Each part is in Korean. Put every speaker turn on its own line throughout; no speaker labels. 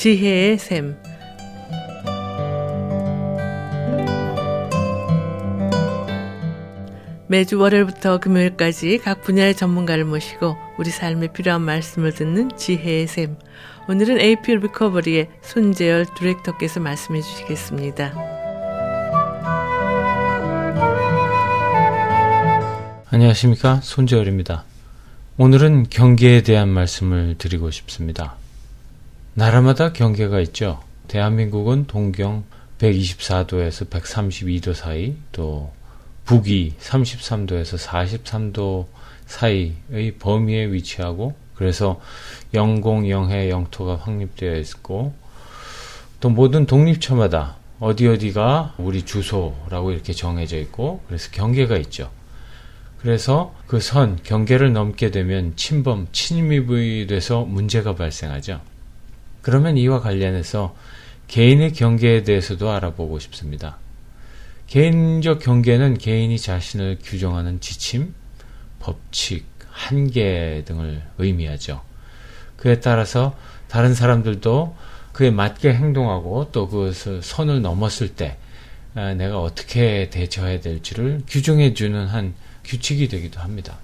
지혜의 샘. 매주 월요일부터 금요일까지 각 분야의 전문가를 모시고 우리 삶에 필요한 말씀을 듣는 지혜의 샘. 오늘은 AP 리커버리의 손재열 디렉터께서 말씀해 주시겠습니다.
안녕하십니까. 손재열입니다. 오늘은 경계에 대한 말씀을 드리고 싶습니다. 나라마다 경계가 있죠. 대한민국은 동경 124도에서 132도 사이, 또 북위 33도에서 43도 사이의 범위에 위치하고, 그래서 영공, 영해, 영토가 확립되어 있고, 또 모든 독립처마다 어디 어디가 우리 주소라고 이렇게 정해져 있고, 그래서 경계가 있죠. 그래서 그 선, 경계를 넘게 되면 침범, 침입이 돼서 문제가 발생하죠. 그러면 이와 관련해서 개인의 경계에 대해서도 알아보고 싶습니다. 개인적 경계는 개인이 자신을 규정하는 지침, 법칙, 한계 등을 의미하죠. 그에 따라서 다른 사람들도 그에 맞게 행동하고 또 그것을 선을 넘었을 때 아, 내가 어떻게 대처해야 될지를 규정해주는 한 규칙이 되기도 합니다.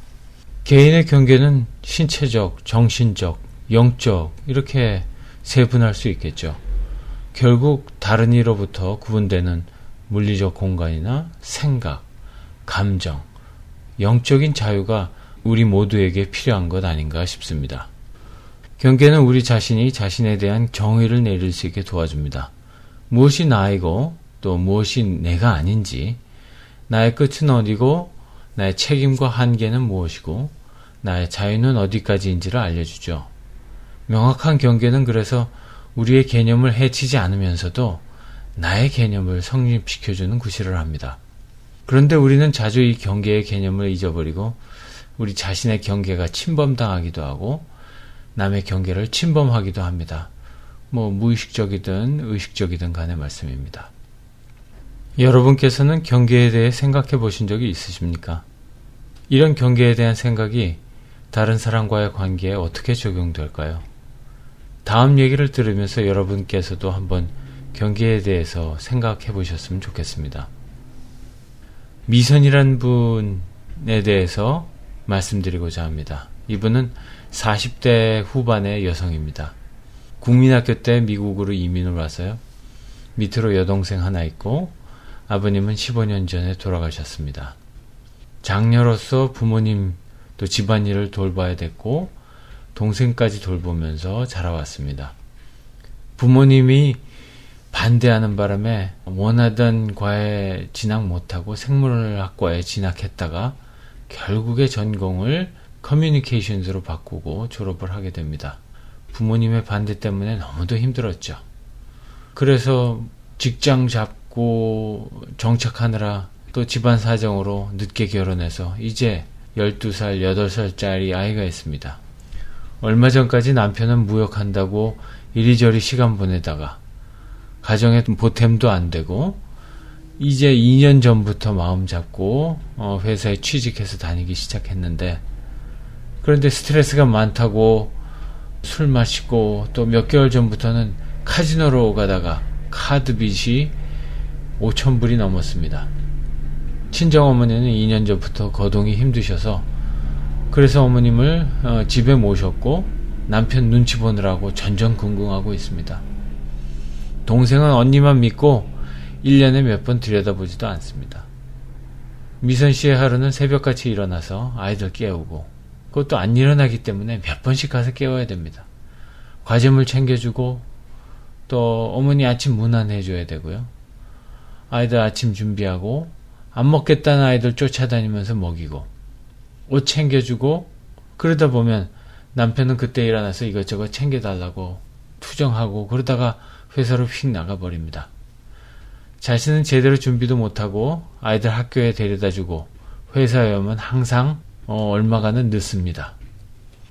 개인의 경계는 신체적, 정신적, 영적 이렇게 세분할 수 있겠죠. 결국 다른 이로부터 구분되는 물리적 공간이나 생각, 감정, 영적인 자유가 우리 모두에게 필요한 것 아닌가 싶습니다. 경계는 우리 자신이 자신에 대한 정의를 내릴 수 있게 도와줍니다. 무엇이 나이고 또 무엇이 내가 아닌지, 나의 끝은 어디고 나의 책임과 한계는 무엇이고 나의 자유는 어디까지인지를 알려주죠. 명확한 경계는 그래서 우리의 개념을 해치지 않으면서도 나의 개념을 성립시켜주는 구실을 합니다. 그런데 우리는 자주 이 경계의 개념을 잊어버리고 우리 자신의 경계가 침범당하기도 하고 남의 경계를 침범하기도 합니다. 뭐 무의식적이든 의식적이든 간의 말씀입니다. 여러분께서는 경계에 대해 생각해 보신 적이 있으십니까? 이런 경계에 대한 생각이 다른 사람과의 관계에 어떻게 적용될까요? 다음 얘기를 들으면서 여러분께서도 한번 경계에 대해서 생각해 보셨으면 좋겠습니다. 미선이란 분에 대해서 말씀드리고자 합니다. 이분은 40대 후반의 여성입니다. 국민학교 때 미국으로 이민을 와서요. 밑으로 여동생 하나 있고 아버님은 15년 전에 돌아가셨습니다. 장녀로서 부모님 또 집안일을 돌봐야 됐고 동생까지 돌보면서 자라왔습니다. 부모님이 반대하는 바람에 원하던 과에 진학 못하고 생물학과에 진학했다가 결국에 전공을 커뮤니케이션으로 바꾸고 졸업을 하게 됩니다. 부모님의 반대 때문에 너무도 힘들었죠. 그래서 직장 잡고 정착하느라 또 집안 사정으로 늦게 결혼해서 이제 12살, 8살짜리 아이가 있습니다. 얼마 전까지 남편은 무역한다고 이리저리 시간 보내다가 가정에 보탬도 안 되고 이제 2년 전부터 마음 잡고 어, 회사에 취직해서 다니기 시작했는데 그런데 스트레스가 많다고 술 마시고 또 몇 개월 전부터는 카지노로 가다가 카드 빚이 5천 불이 넘었습니다. 친정 어머니는 2년 전부터 거동이 힘드셔서 그래서 어머님을 어, 집에 모셨고 남편 눈치 보느라고 전전긍긍하고 있습니다. 동생은 언니만 믿고 1년에 몇 번 들여다보지도 않습니다. 미선 씨의 하루는 새벽같이 일어나서 아이들 깨우고 그것도 안 일어나기 때문에 몇 번씩 가서 깨워야 됩니다. 과점을 챙겨주고 또 어머니 아침 문안해줘야 되고요. 아이들 아침 준비하고 안 먹겠다는 아이들 쫓아다니면서 먹이고 옷 챙겨주고 그러다 보면 남편은 그때 일어나서 이것저것 챙겨달라고 투정하고 그러다가 회사로 휙 나가버립니다. 자신은 제대로 준비도 못하고 아이들 학교에 데려다주고 회사에 오면 항상 어, 얼마간은 늦습니다.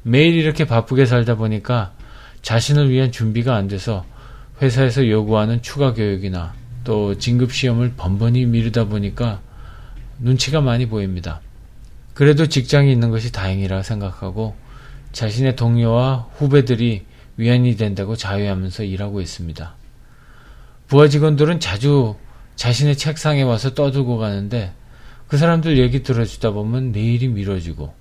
매일 이렇게 바쁘게 살다 보니까 자신을 위한 준비가 안 돼서 회사에서 요구하는 추가 교육이나 또 진급 시험을 번번이 미루다 보니까 눈치가 많이 보입니다. 그래도 직장이 있는 것이 다행이라 생각하고 자신의 동료와 후배들이 위안이 된다고 자유하면서 일하고 있습니다. 부하 직원들은 자주 자신의 책상에 와서 떠들고 가는데 그 사람들 얘기 들어주다 보면 내일이 미뤄지고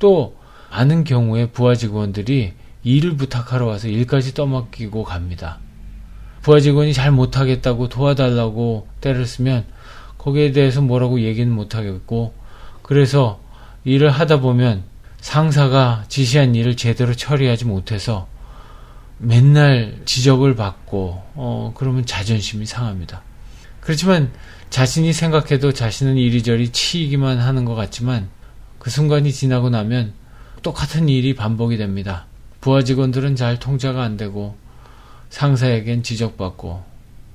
또 아는 경우에 부하 직원들이 일을 부탁하러 와서 일까지 떠맡기고 갑니다. 부하 직원이 잘 못하겠다고 도와달라고 때를 쓰면 거기에 대해서 뭐라고 얘기는 못하겠고 그래서 일을 하다 보면 상사가 지시한 일을 제대로 처리하지 못해서 맨날 지적을 받고 어 그러면 자존심이 상합니다. 그렇지만 자신이 생각해도 자신은 이리저리 치이기만 하는 것 같지만 그 순간이 지나고 나면 똑같은 일이 반복이 됩니다. 부하 직원들은 잘 통제가 안 되고 상사에겐 지적받고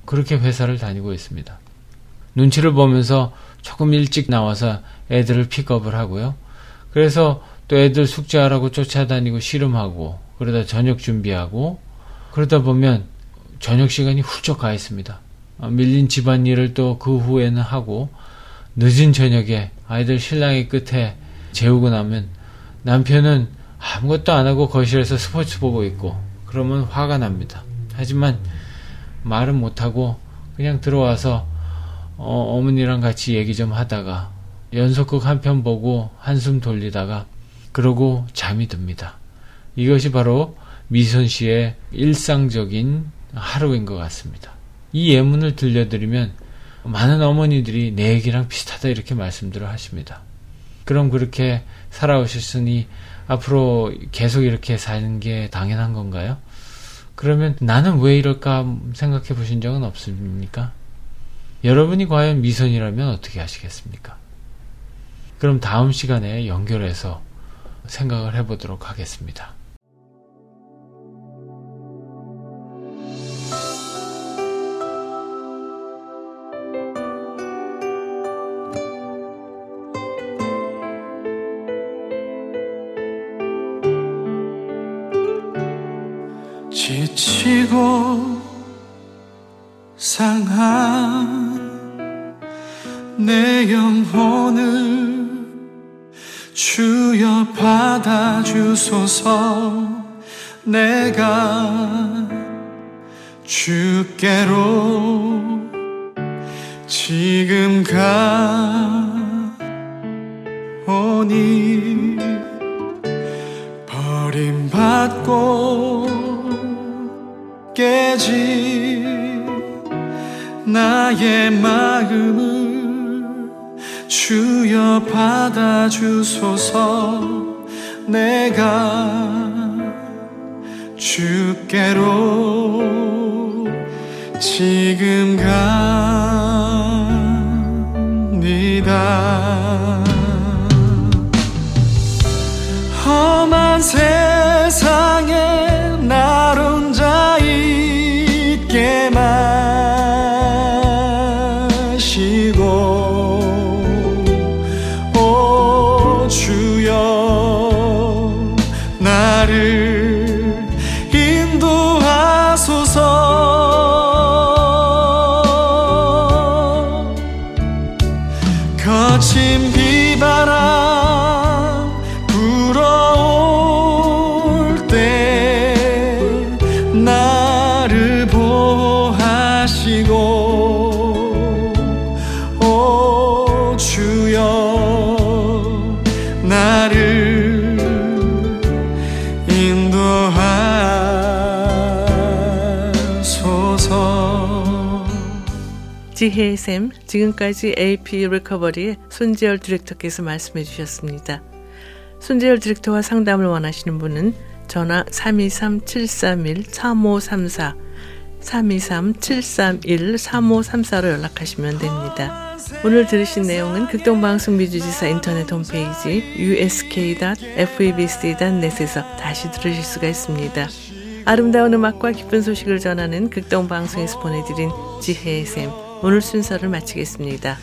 그렇게 회사를 다니고 있습니다. 눈치를 보면서 조금 일찍 나와서 애들을 픽업을 하고요. 그래서 또 애들 숙제하라고 쫓아다니고 씨름하고 그러다 저녁 준비하고 그러다 보면 저녁 시간이 훌쩍 가 있습니다. 아, 밀린 집안일을 또 그 후에는 하고 늦은 저녁에 아이들 신랑의 끝에 재우고 나면 남편은 아무것도 안 하고 거실에서 스포츠 보고 있고 그러면 화가 납니다. 하지만 말은 못하고 그냥 들어와서 어, 어머니랑 같이 얘기 좀 하다가 연속극 한 편 보고 한숨 돌리다가 그러고 잠이 듭니다. 이것이 바로 미선 씨의 일상적인 하루인 것 같습니다. 이 예문을 들려드리면 많은 어머니들이 내 얘기랑 비슷하다 이렇게 말씀들을 하십니다. 그럼 그렇게 살아오셨으니 앞으로 계속 이렇게 사는 게 당연한 건가요? 그러면 나는 왜 이럴까 생각해 보신 적은 없습니까? 여러분이 과연 미선이라면 어떻게 하시겠습니까? 그럼 다음 시간에 연결해서 생각을 해보도록 하겠습니다.
지치고 상한 내 영혼을 주소서 내가 주께로 지금 가오니 버림받고 깨진 나의 마음을 주여 받아주소서 내가 주께로 지금 갑 나를 인도하소서. 거친 비바람 불어올 때 나를 보호하시고
지혜의 샘, 지금까지 AP 리커버리의 손재열 디렉터께서 말씀해 주셨습니다. 손재열 디렉터와 상담을 원하시는 분은 전화 323-731-3534, 323-731-3534로 연락하시면 됩니다. 오늘 들으신 내용은 극동방송 미주지사 인터넷 홈페이지 usk.febc.net에서 다시 들으실 수가 있습니다. 아름다운 음악과 기쁜 소식을 전하는 극동방송에서 보내드린 지혜의 샘, 오늘 순서를 마치겠습니다.